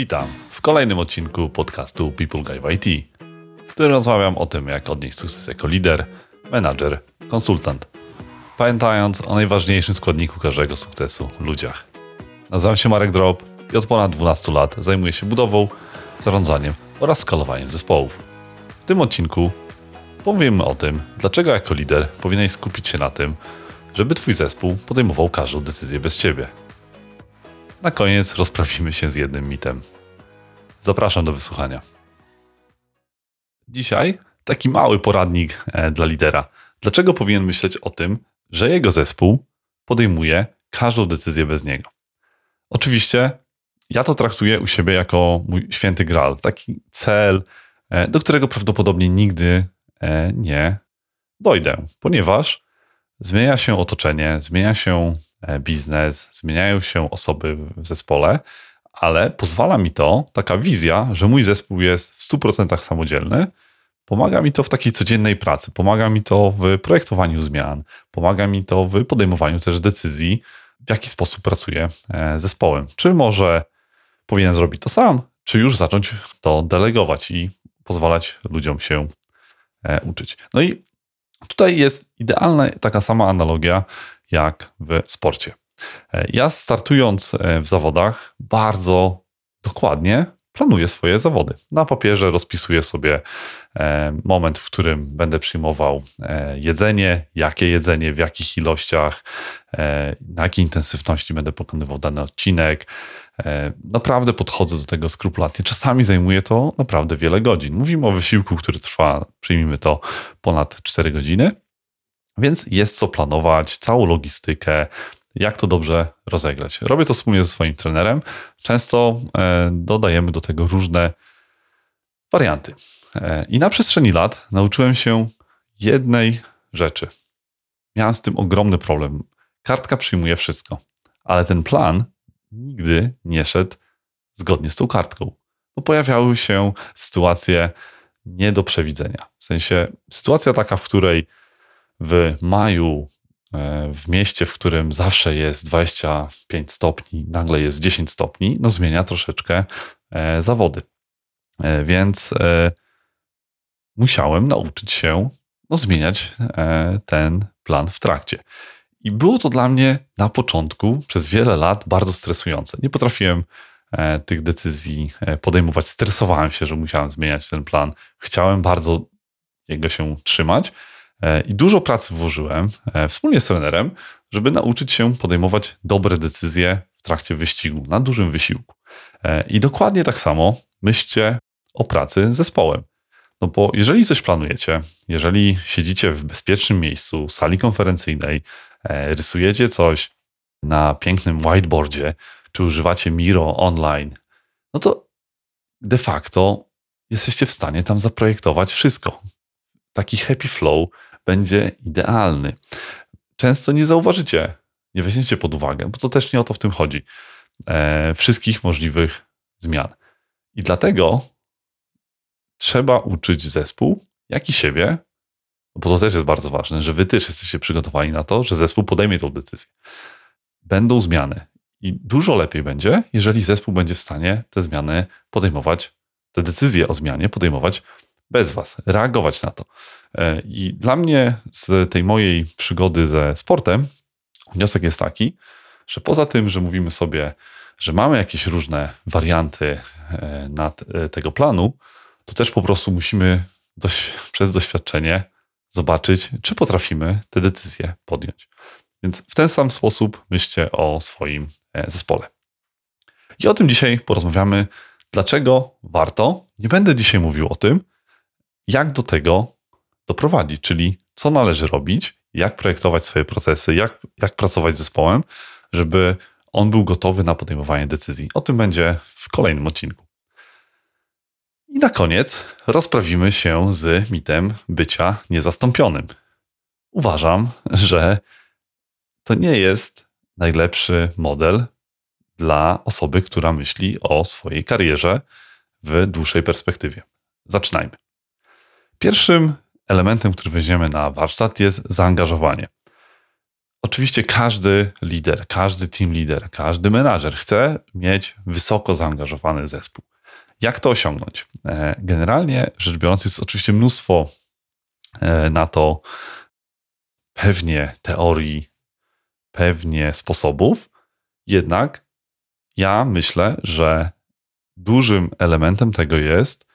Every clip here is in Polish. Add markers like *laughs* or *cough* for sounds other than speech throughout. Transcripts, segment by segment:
Witam w kolejnym odcinku podcastu People Guy IT, w którym rozmawiam o tym, jak odnieść sukces jako lider, menadżer, konsultant, pamiętając o najważniejszym składniku każdego sukcesu ludziach. Nazywam się Marek Drop i od ponad 12 lat zajmuję się budową, zarządzaniem oraz skalowaniem zespołów. W tym odcinku powiemy o tym, dlaczego jako lider powinieneś skupić się na tym, żeby Twój zespół podejmował każdą decyzję bez Ciebie. Na koniec rozprawimy się z jednym mitem. Zapraszam do wysłuchania. Dzisiaj taki mały poradnik e, dla lidera. Dlaczego powinien myśleć o tym, że jego zespół podejmuje każdą decyzję bez niego? Oczywiście ja to traktuję u siebie jako mój święty graal, taki cel, e, do którego prawdopodobnie nigdy e, nie dojdę, ponieważ zmienia się otoczenie, zmienia się biznes, zmieniają się osoby w zespole, ale pozwala mi to, taka wizja, że mój zespół jest w 100% samodzielny, pomaga mi to w takiej codziennej pracy, pomaga mi to w projektowaniu zmian, pomaga mi to w podejmowaniu też decyzji, w jaki sposób pracuję z e, zespołem. Czy może powinien zrobić to sam, czy już zacząć to delegować i pozwalać ludziom się e, uczyć. No i tutaj jest idealna taka sama analogia jak w sporcie. E, ja startując e, w zawodach bardzo dokładnie planuję swoje zawody. Na papierze rozpisuję sobie e, moment, w którym będę przyjmował jedzenie, jakie jedzenie, w jakich ilościach, na jakiej intensywności będę pokonywał dany odcinek. Naprawdę podchodzę do tego skrupulatnie. Czasami zajmuje to naprawdę wiele godzin. Mówimy o wysiłku, który trwa, przyjmijmy to, ponad 4 godziny. Więc jest co planować, całą logistykę, jak to dobrze rozegrać. Robię to wspólnie ze swoim trenerem. Często e, dodajemy do tego różne warianty. E, I na przestrzeni lat nauczyłem się jednej rzeczy. Miałem z tym ogromny problem. Kartka przyjmuje wszystko, ale ten plan nigdy nie szedł zgodnie z tą kartką. No pojawiały się sytuacje nie do przewidzenia. W sensie sytuacja taka, w której w maju e, w mieście, w którym zawsze jest 25 stopni, nagle jest 10 stopni, no zmienia troszeczkę e, zawody. E, więc musiałem nauczyć się no, zmieniać ten plan w trakcie. I było to dla mnie na początku przez wiele lat bardzo stresujące. Nie potrafiłem tych decyzji podejmować. Stresowałem się, że musiałem zmieniać ten plan. Chciałem bardzo jego się trzymać, I dużo pracy włożyłem e, wspólnie z trenerem, żeby nauczyć się podejmować dobre decyzje w trakcie wyścigu, na dużym wysiłku. E, I dokładnie tak samo myślcie o pracy z zespołem. No bo jeżeli coś planujecie, jeżeli siedzicie w bezpiecznym miejscu, sali konferencyjnej, rysujecie coś na pięknym whiteboardzie, czy używacie Miro online, no to de facto jesteście w stanie tam zaprojektować wszystko. Taki happy flow, będzie idealny. Często nie zauważycie, nie weźmiecie pod uwagę, bo to też nie o to w tym chodzi, e, wszystkich możliwych zmian. I dlatego trzeba uczyć zespół, jak i siebie, bo to też jest bardzo ważne, że wy też jesteście przygotowani na to, że zespół podejmie tą decyzję. Będą zmiany. I dużo lepiej będzie, jeżeli zespół będzie w stanie te zmiany podejmować, te decyzje o zmianie podejmować bez was, reagować na to. E, I dla mnie z tej mojej przygody ze sportem wniosek jest taki, że poza tym, że mówimy sobie, że mamy jakieś różne warianty e, nad e, tego planu, to też po prostu musimy dość, *laughs* przez doświadczenie zobaczyć, czy potrafimy te decyzje podjąć. Więc w ten sam sposób myślcie o swoim zespole. I o tym dzisiaj porozmawiamy, dlaczego warto. Nie będę dzisiaj mówił o tym, jak do tego doprowadzić, czyli co należy robić, jak projektować swoje procesy, jak, jak pracować z zespołem, żeby on był gotowy na podejmowanie decyzji. O tym będzie w kolejnym odcinku. I na koniec rozprawimy się z mitem bycia niezastąpionym. Uważam, że to nie jest najlepszy model dla osoby, która myśli o swojej karierze w dłuższej perspektywie. Zaczynajmy. Pierwszym elementem, który weźmiemy na warsztat jest zaangażowanie. Oczywiście każdy lider, każdy team leader, każdy menadżer chce mieć wysoko zaangażowany zespół. Jak to osiągnąć? E, generalnie rzecz biorąc, jest oczywiście mnóstwo e, na to pewnie teorii, pewnie sposobów, jednak ja myślę, że dużym elementem tego jest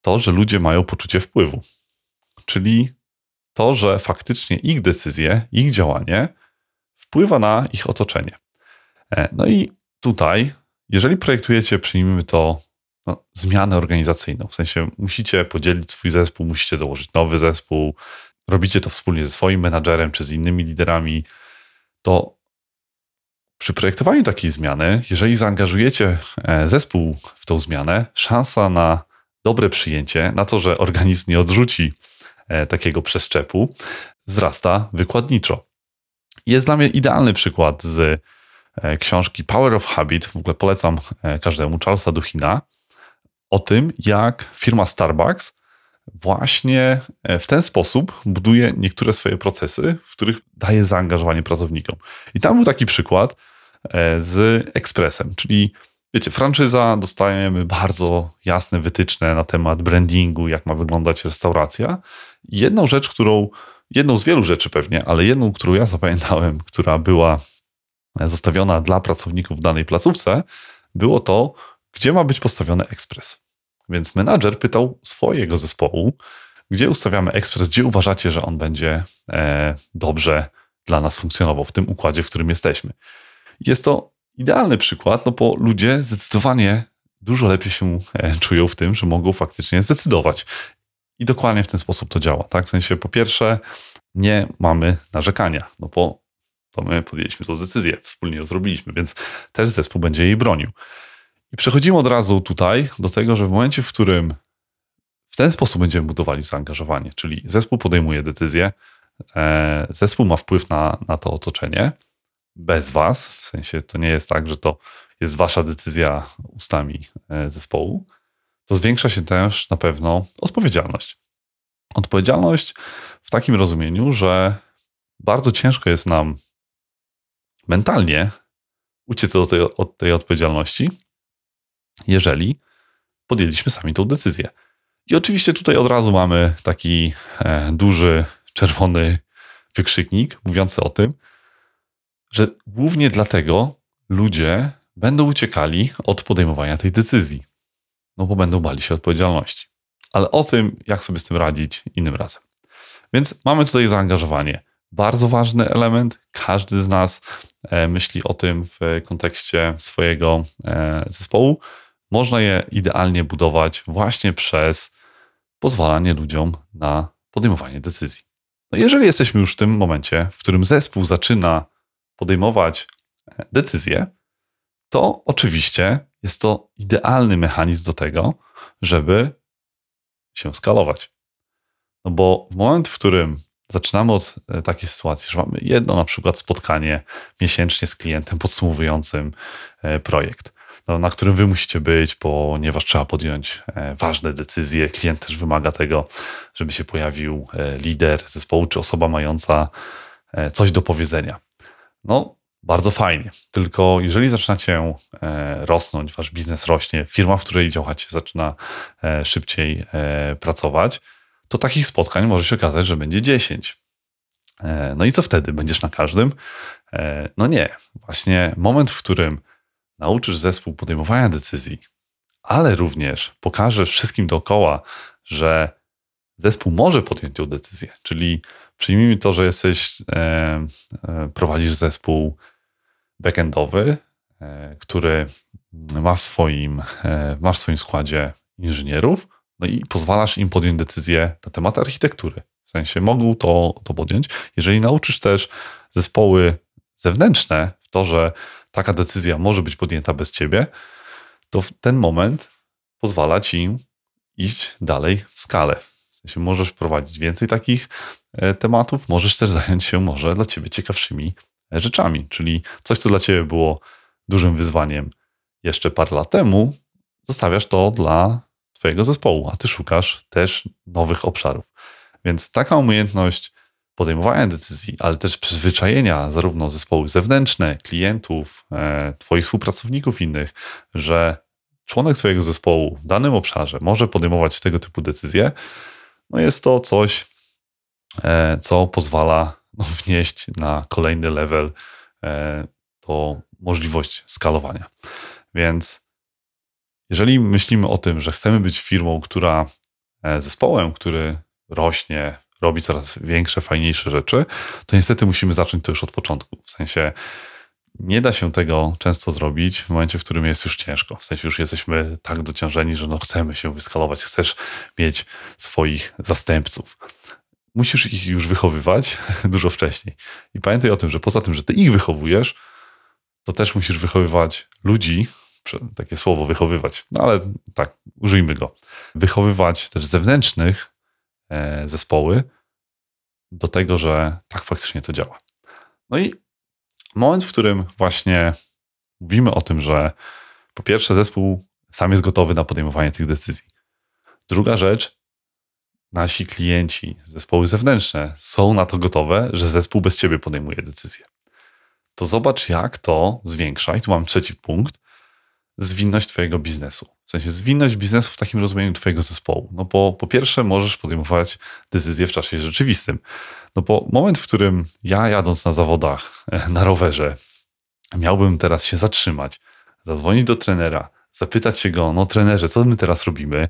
to, że ludzie mają poczucie wpływu. Czyli to, że faktycznie ich decyzje, ich działanie wpływa na ich otoczenie. E, no i tutaj, jeżeli projektujecie, przyjmijmy to, no, zmianę organizacyjną, w sensie musicie podzielić swój zespół, musicie dołożyć nowy zespół, robicie to wspólnie ze swoim menadżerem czy z innymi liderami, to przy projektowaniu takiej zmiany, jeżeli zaangażujecie e, zespół w tą zmianę, szansa na dobre przyjęcie, na to, że organizm nie odrzuci e, takiego przeszczepu, wzrasta wykładniczo. Jest dla mnie idealny przykład z e, książki Power of Habit, w ogóle polecam każdemu, Charlesa Duchina, o tym, jak firma Starbucks właśnie w ten sposób buduje niektóre swoje procesy, w których daje zaangażowanie pracownikom. I tam był taki przykład, E, z ekspresem, czyli wiecie, franczyza, dostajemy bardzo jasne wytyczne na temat brandingu, jak ma wyglądać restauracja. jedną rzecz, którą, jedną z wielu rzeczy pewnie, ale jedną, którą ja zapamiętałem, która była zostawiona dla pracowników w danej placówce, było to, gdzie ma być postawiony ekspres. Więc menadżer pytał swojego zespołu, gdzie ustawiamy ekspres, gdzie uważacie, że on będzie e, dobrze dla nas funkcjonował w tym układzie, w którym jesteśmy. Jest to idealny przykład, no bo ludzie zdecydowanie dużo lepiej się e, czują w tym, że mogą faktycznie zdecydować. I dokładnie w ten sposób to działa. Tak? W sensie, po pierwsze, nie mamy narzekania, no bo to my podjęliśmy tę decyzję, wspólnie ją zrobiliśmy, więc też zespół będzie jej bronił. I przechodzimy od razu tutaj do tego, że w momencie, w którym w ten sposób będziemy budowali zaangażowanie, czyli zespół podejmuje decyzję, e, zespół ma wpływ na, na to otoczenie, bez was, w sensie to nie jest tak, że to jest wasza decyzja ustami e, zespołu, to zwiększa się też na pewno odpowiedzialność. Odpowiedzialność w takim rozumieniu, że bardzo ciężko jest nam mentalnie uciec od tej, od tej odpowiedzialności, jeżeli podjęliśmy sami tą decyzję. I oczywiście tutaj od razu mamy taki e, duży, czerwony wykrzyknik mówiący o tym, że głównie dlatego ludzie będą uciekali od podejmowania tej decyzji, no bo będą bali się odpowiedzialności. Ale o tym, jak sobie z tym radzić, innym razem. Więc mamy tutaj zaangażowanie. Bardzo ważny element. Każdy z nas e, myśli o tym w kontekście swojego e, zespołu. Można je idealnie budować właśnie przez pozwalanie ludziom na podejmowanie decyzji. No jeżeli jesteśmy już w tym momencie, w którym zespół zaczyna podejmować e, decyzje, to oczywiście jest to idealny mechanizm do tego, żeby się skalować. No bo w moment, w którym zaczynamy od e, takiej sytuacji, że mamy jedno na przykład spotkanie miesięcznie z klientem podsumowującym e, projekt, no, na którym wy musicie być, ponieważ trzeba podjąć ważne decyzje. Klient też wymaga tego, żeby się pojawił lider zespołu czy osoba mająca coś do powiedzenia. No, bardzo fajnie. Tylko jeżeli zaczynacie e, rosnąć, wasz biznes rośnie, firma, w której działacie, zaczyna e, szybciej e, pracować, to takich spotkań może się okazać, że będzie 10. No i co wtedy? Będziesz na każdym? No nie. Właśnie moment, w którym nauczysz zespół podejmowania decyzji, ale również pokażesz wszystkim dookoła, że zespół może podjąć tę decyzję, czyli Przyjmijmy to, że jesteś, e, e, prowadzisz zespół backendowy, e, który ma w swoim, e, masz w swoim składzie inżynierów, no i pozwalasz im podjąć decyzję na temat architektury. W sensie mogą to, to podjąć. Jeżeli nauczysz też zespoły zewnętrzne w to, że taka decyzja może być podjęta bez ciebie, to w ten moment pozwala ci iść dalej w skalę. W sensie możesz prowadzić więcej takich tematów, możesz też zająć się może dla ciebie ciekawszymi e, rzeczami, czyli coś, co dla ciebie było dużym wyzwaniem jeszcze parę lat temu, zostawiasz to dla twojego zespołu, a ty szukasz też nowych obszarów. Więc taka umiejętność podejmowania decyzji, ale też przyzwyczajenia zarówno zespoły zewnętrzne, klientów, e, Twoich współpracowników innych, że członek Twojego zespołu w danym obszarze może podejmować tego typu decyzje, no jest to coś, e, co pozwala no, *laughs* wnieść na kolejny level e, to możliwość skalowania. Więc jeżeli myślimy o tym, że chcemy być firmą, która zespołem, który rośnie, robi coraz większe, fajniejsze rzeczy, to niestety musimy zacząć to już od początku. W sensie nie da się tego często zrobić w momencie, w którym jest już ciężko. W sensie już jesteśmy tak dociążeni, że no chcemy się wyskalować, chcesz mieć swoich zastępców. Musisz ich już wychowywać *laughs* dużo wcześniej. I pamiętaj o tym, że poza tym, że ty ich wychowujesz, to też musisz wychowywać ludzi, takie słowo wychowywać, no ale tak, użyjmy go. Wychowywać też zewnętrznych E, zespoły do tego, że tak faktycznie to działa. No i moment, w którym właśnie mówimy o tym, że po pierwsze zespół sam jest gotowy na podejmowanie tych decyzji. Druga rzecz, nasi klienci, zespoły zewnętrzne są na to gotowe, że zespół bez ciebie podejmuje decyzje. To zobacz, jak to zwiększa, i tu mam trzeci punkt, zwinność Twojego biznesu. W sensie zwinność biznesu w takim rozumieniu Twojego zespołu. No bo po pierwsze możesz podejmować decyzje w czasie rzeczywistym. No bo moment, w którym ja jadąc na zawodach, e, na rowerze, miałbym teraz się zatrzymać, zadzwonić do trenera, zapytać się go, no trenerze, co my teraz robimy,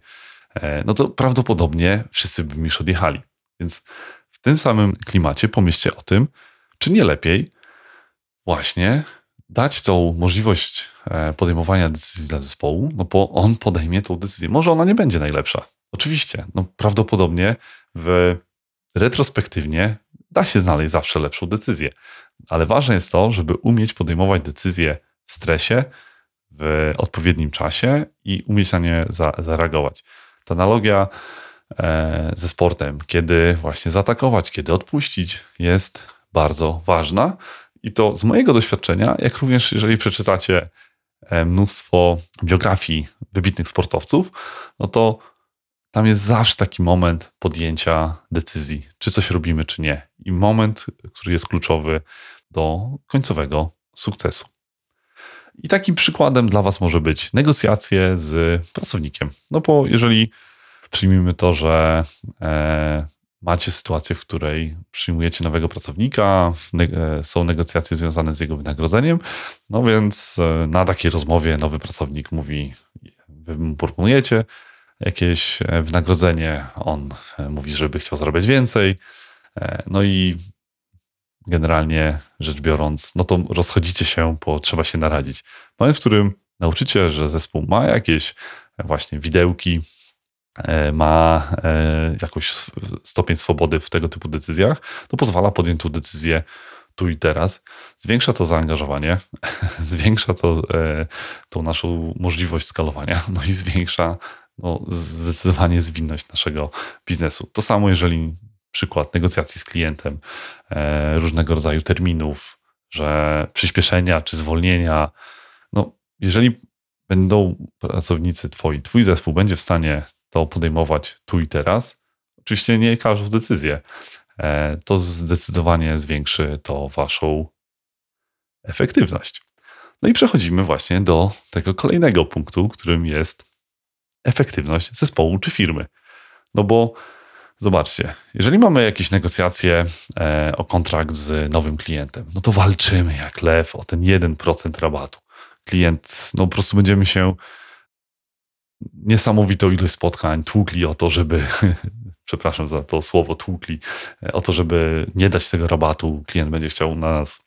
no to prawdopodobnie wszyscy by już odjechali. Więc w tym samym klimacie pomyślcie o tym, czy nie lepiej właśnie dać tą możliwość e, podejmowania decyzji dla zespołu, no bo on podejmie tą decyzję. Może ona nie będzie najlepsza. Oczywiście, no prawdopodobnie w retrospektywnie da się znaleźć zawsze lepszą decyzję. Ale ważne jest to, żeby umieć podejmować decyzje w stresie, w odpowiednim czasie i umieć na nie za, zareagować. Analogia e, ze sportem, kiedy właśnie zaatakować, kiedy odpuścić, jest bardzo ważna. I to z mojego doświadczenia, jak również jeżeli przeczytacie e, mnóstwo biografii wybitnych sportowców, no to tam jest zawsze taki moment podjęcia decyzji, czy coś robimy, czy nie. I moment, który jest kluczowy do końcowego sukcesu. I takim przykładem dla Was może być negocjacje z pracownikiem. No bo jeżeli przyjmijmy to, że e, macie sytuację, w której przyjmujecie nowego pracownika, e, są negocjacje związane z jego wynagrodzeniem, no więc e, na takiej rozmowie nowy pracownik mówi, wy mu proponujecie jakieś e, wynagrodzenie, on mówi, żeby chciał zarabiać więcej, no i generalnie rzecz biorąc, no to rozchodzicie się, bo trzeba się naradzić. Moment, w którym nauczycie, że zespół ma jakieś właśnie widełki, E, ma e, jakiś stopień swobody w tego typu decyzjach, to pozwala podjąć tę decyzję tu i teraz. Zwiększa to zaangażowanie, *laughs* zwiększa to e, tą naszą możliwość skalowania, *laughs* no i zwiększa no, zdecydowanie zwinność naszego biznesu. To samo, jeżeli przykład negocjacji z klientem, różnego rodzaju terminów, że przyspieszenia czy zwolnienia, no jeżeli będą pracownicy twoi, twój zespół będzie w stanie to podejmować tu i teraz. Oczywiście nie każdą decyzję. E, to zdecydowanie zwiększy to waszą efektywność. No i przechodzimy właśnie do tego kolejnego punktu, którym jest efektywność zespołu czy firmy. No bo zobaczcie, jeżeli mamy jakieś negocjacje e, o kontrakt z nowym klientem, no to walczymy jak lew o ten 1% rabatu. Klient, no po prostu będziemy się niesamowitą ilość spotkań, tłukli o to, żeby, *laughs* przepraszam za to słowo, tłukli o to, żeby nie dać tego rabatu, klient będzie chciał na nas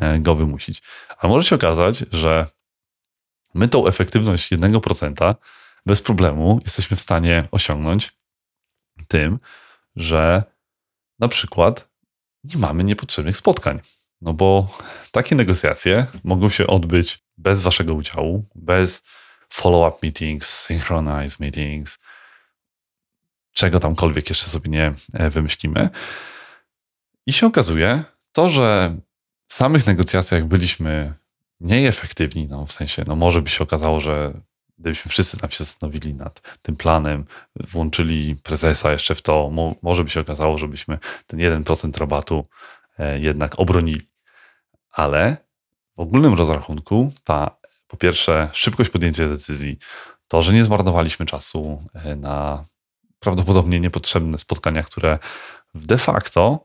e, go wymusić. A może się okazać, że my tą efektywność 1% bez problemu jesteśmy w stanie osiągnąć tym, że na przykład nie mamy niepotrzebnych spotkań. No bo takie negocjacje mogą się odbyć bez waszego udziału, bez follow-up meetings, synchronize meetings, czego tamkolwiek jeszcze sobie nie e, wymyślimy. I się okazuje, to, że w samych negocjacjach byliśmy mniej efektywni, no w sensie, no może by się okazało, że gdybyśmy wszyscy tam się zastanowili nad tym planem, włączyli prezesa jeszcze w to, mo, może by się okazało, żebyśmy ten 1% rabatu e, jednak obronili. Ale w ogólnym rozrachunku ta po pierwsze szybkość podjęcia decyzji, to, że nie zmarnowaliśmy czasu e, na prawdopodobnie niepotrzebne spotkania, które de facto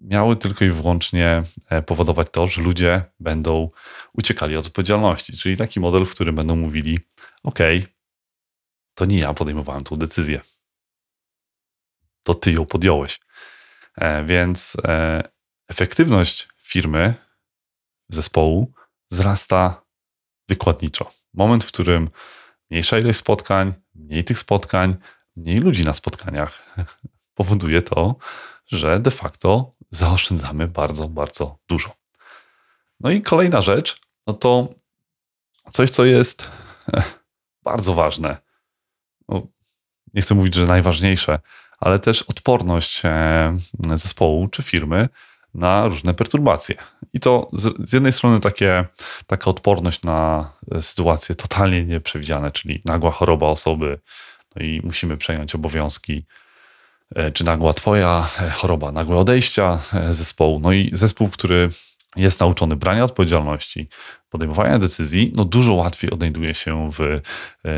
miały tylko i wyłącznie e, powodować to, że ludzie będą uciekali od odpowiedzialności. Czyli taki model, w którym będą mówili: OK, to nie ja podejmowałem tą decyzję. To ty ją podjąłeś. E, więc e, efektywność firmy, zespołu wzrasta wykładniczo. Moment, w którym mniejsza ilość spotkań, mniej tych spotkań, mniej ludzi na spotkaniach *laughs* powoduje to, że de facto zaoszczędzamy bardzo, bardzo dużo. No i kolejna rzecz, no to coś, co jest bardzo ważne. No, nie chcę mówić, że najważniejsze, ale też odporność e, zespołu czy firmy na różne perturbacje. I to z, jednej strony takie, taka odporność na e, sytuacje totalnie nieprzewidziane, czyli nagła choroba osoby, no i musimy przejąć obowiązki czy nagła twoja e, choroba, nagłe odejścia e, zespołu. No i zespół, który jest nauczony brania odpowiedzialności, podejmowania decyzji, no dużo łatwiej odnajduje się w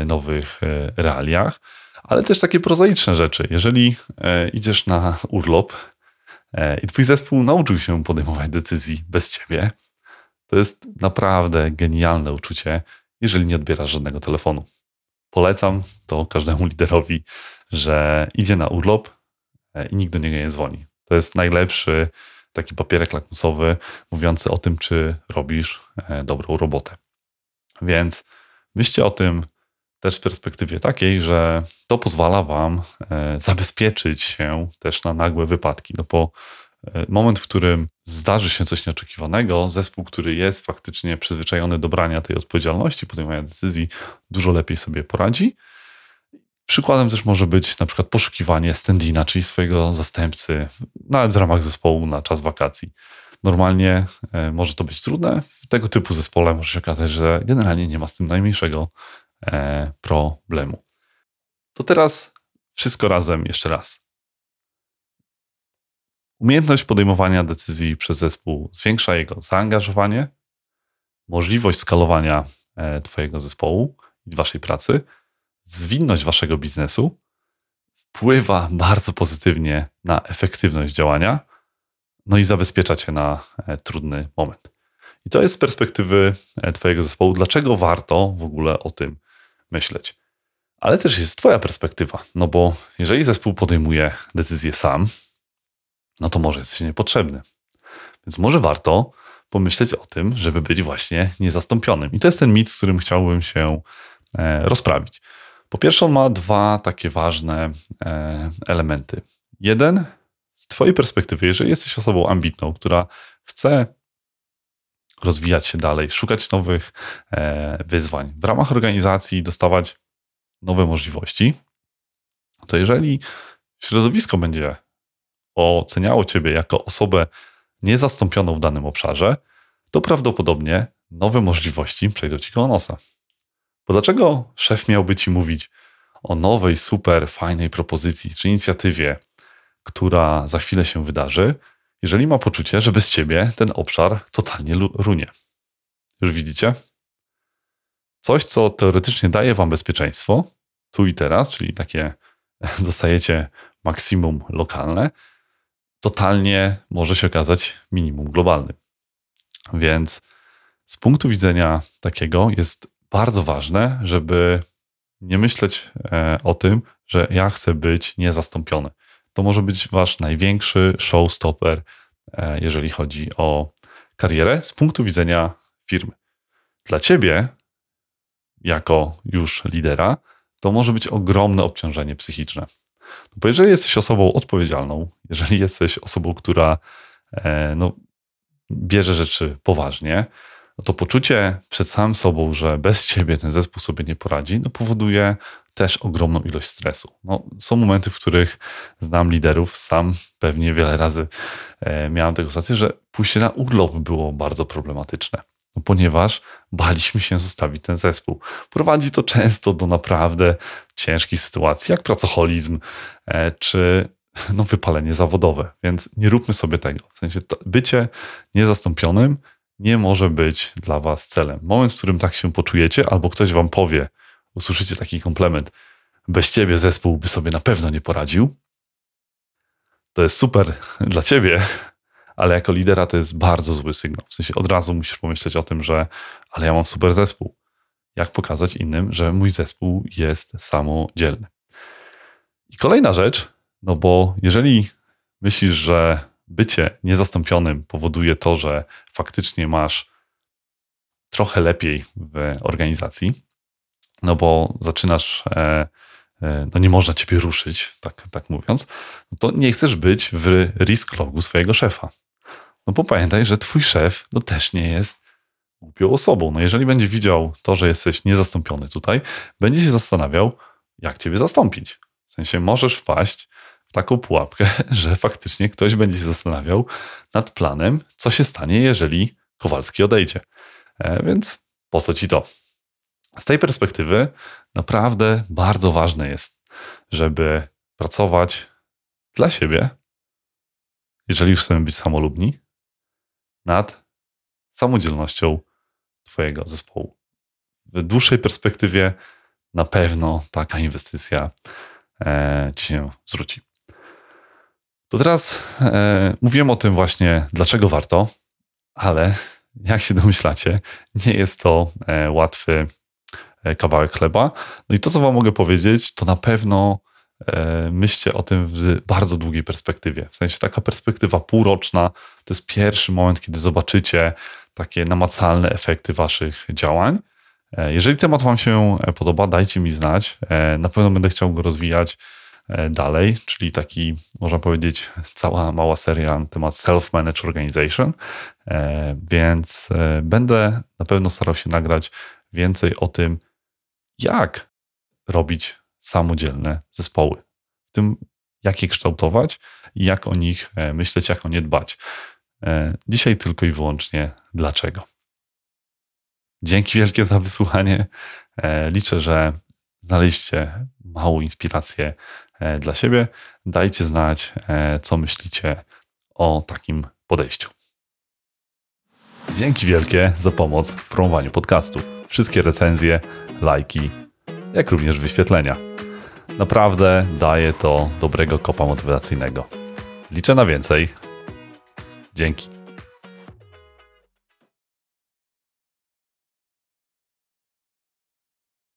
nowych realiach, ale też takie prozaiczne rzeczy. Jeżeli idziesz na urlop i twój zespół nauczył się podejmować decyzji bez ciebie, to jest naprawdę genialne uczucie, jeżeli nie odbierasz żadnego telefonu. Polecam to każdemu *laughs* liderowi, że idzie na urlop, E, i nikt do niego nie dzwoni. To jest najlepszy taki papierek lakmusowy mówiący o tym, czy robisz e, dobrą robotę. Więc myślcie o tym też w perspektywie takiej, że to pozwala Wam e, zabezpieczyć się też na nagłe wypadki. No bo moment, w którym zdarzy się coś nieoczekiwanego, zespół, który jest faktycznie przyzwyczajony do brania tej odpowiedzialności, podejmowania decyzji, dużo lepiej sobie poradzi Przykładem też może być na przykład poszukiwanie standina, czyli swojego zastępcy, nawet w ramach zespołu na czas wakacji. Normalnie e, może to być trudne. W tego typu zespole może się okazać, że generalnie nie ma z tym najmniejszego e, problemu. To teraz wszystko razem jeszcze raz. Umiejętność podejmowania decyzji przez zespół zwiększa jego zaangażowanie, możliwość skalowania e, Twojego zespołu i Waszej pracy zwinność waszego biznesu wpływa bardzo pozytywnie na efektywność działania, no i zabezpiecza cię na e, trudny moment. I to jest z perspektywy e, Twojego zespołu, dlaczego warto w ogóle o tym myśleć. Ale też jest Twoja perspektywa, no bo jeżeli zespół podejmuje decyzję sam, no to może jest się niepotrzebny. Więc może warto pomyśleć o tym, żeby być właśnie niezastąpionym. I to jest ten mit, z którym chciałbym się e, rozprawić. Po pierwsze, on ma dwa takie ważne e, elementy. Jeden, z Twojej perspektywy, jeżeli jesteś osobą ambitną, która chce rozwijać się dalej, szukać nowych e, wyzwań, w ramach organizacji dostawać nowe możliwości, to jeżeli środowisko będzie oceniało Ciebie jako osobę niezastąpioną w danym obszarze, to prawdopodobnie nowe możliwości przejdą Ci koło nosa. Bo dlaczego szef miałby ci mówić o nowej, super fajnej propozycji czy inicjatywie, która za chwilę się wydarzy, jeżeli ma poczucie, że bez ciebie ten obszar totalnie runie? Już widzicie? Coś, co teoretycznie daje wam bezpieczeństwo, tu i teraz, czyli takie *laughs* dostajecie maksimum lokalne, totalnie może się okazać minimum globalnym. Więc z punktu widzenia takiego jest bardzo ważne, żeby nie myśleć e, o tym, że ja chcę być niezastąpiony. To może być wasz największy showstopper, e, jeżeli chodzi o karierę z punktu widzenia firmy. Dla ciebie, jako już lidera, to może być ogromne obciążenie psychiczne. No bo jeżeli jesteś osobą odpowiedzialną, jeżeli jesteś osobą, która e, no, bierze rzeczy poważnie, no to poczucie przed samym sobą, że bez ciebie ten zespół sobie nie poradzi, no powoduje też ogromną ilość stresu. No, są momenty, w których znam liderów, sam pewnie wiele razy e, miałem tego sytuację, że pójście na urlop było bardzo problematyczne. No ponieważ baliśmy się zostawić ten zespół. Prowadzi to często do naprawdę ciężkich sytuacji, jak pracoholizm e, czy no, wypalenie zawodowe. Więc nie róbmy sobie tego. W sensie bycie niezastąpionym nie może być dla was celem. Moment, w którym tak się poczujecie, albo ktoś wam powie, usłyszycie taki komplement, bez ciebie zespół by sobie na pewno nie poradził, to jest super *laughs* dla ciebie, ale jako lidera to jest bardzo zły sygnał. W sensie od razu musisz pomyśleć o tym, że ale ja mam super zespół. Jak pokazać innym, że mój zespół jest samodzielny? I kolejna rzecz, no bo jeżeli myślisz, że bycie niezastąpionym powoduje to, że faktycznie masz trochę lepiej w organizacji, no bo zaczynasz, e, e, no nie można ciebie ruszyć, tak, tak mówiąc, no to nie chcesz być w risk logu swojego szefa. No bo pamiętaj, że twój szef no też nie jest głupią osobą. No jeżeli będzie widział to, że jesteś niezastąpiony tutaj, będzie się zastanawiał, jak ciebie zastąpić. W sensie możesz wpaść taką pułapkę, *laughs* że faktycznie ktoś będzie się zastanawiał nad planem, co się stanie, jeżeli Kowalski odejdzie. E, więc po co ci to? Z tej perspektywy naprawdę bardzo ważne jest, żeby pracować dla siebie, jeżeli już chcemy być samolubni, nad samodzielnością Twojego zespołu. W dłuższej perspektywie na pewno taka inwestycja e, Ci się zwróci. To teraz e, mówiłem o tym właśnie, dlaczego warto, ale jak się domyślacie, nie jest to e, łatwy e, kawałek chleba. No i to, co Wam mogę powiedzieć, to na pewno E, myślcie o tym w bardzo długiej perspektywie. W sensie taka perspektywa półroczna to jest pierwszy moment, kiedy zobaczycie takie namacalne efekty Waszych działań. E, jeżeli temat Wam się podoba, dajcie mi znać. E, na pewno będę chciał go rozwijać dalej, czyli taki, można powiedzieć, cała mała seria na temat self-managed organization. Więc będę na pewno starał się nagrać więcej o tym, jak robić samodzielne zespoły. W tym, jak je kształtować i jak o nich e, myśleć, jak o nie dbać. E, dzisiaj tylko i wyłącznie dlaczego. Dzięki wielkie za wysłuchanie. E, liczę, że znaleźliście małą inspirację dla siebie. Dajcie znać, co myślicie o takim podejściu. Dzięki wielkie za pomoc w promowaniu podcastu. Wszystkie recenzje, lajki, jak również wyświetlenia. Naprawdę daje to dobrego kopa motywacyjnego. Liczę na więcej. Dzięki.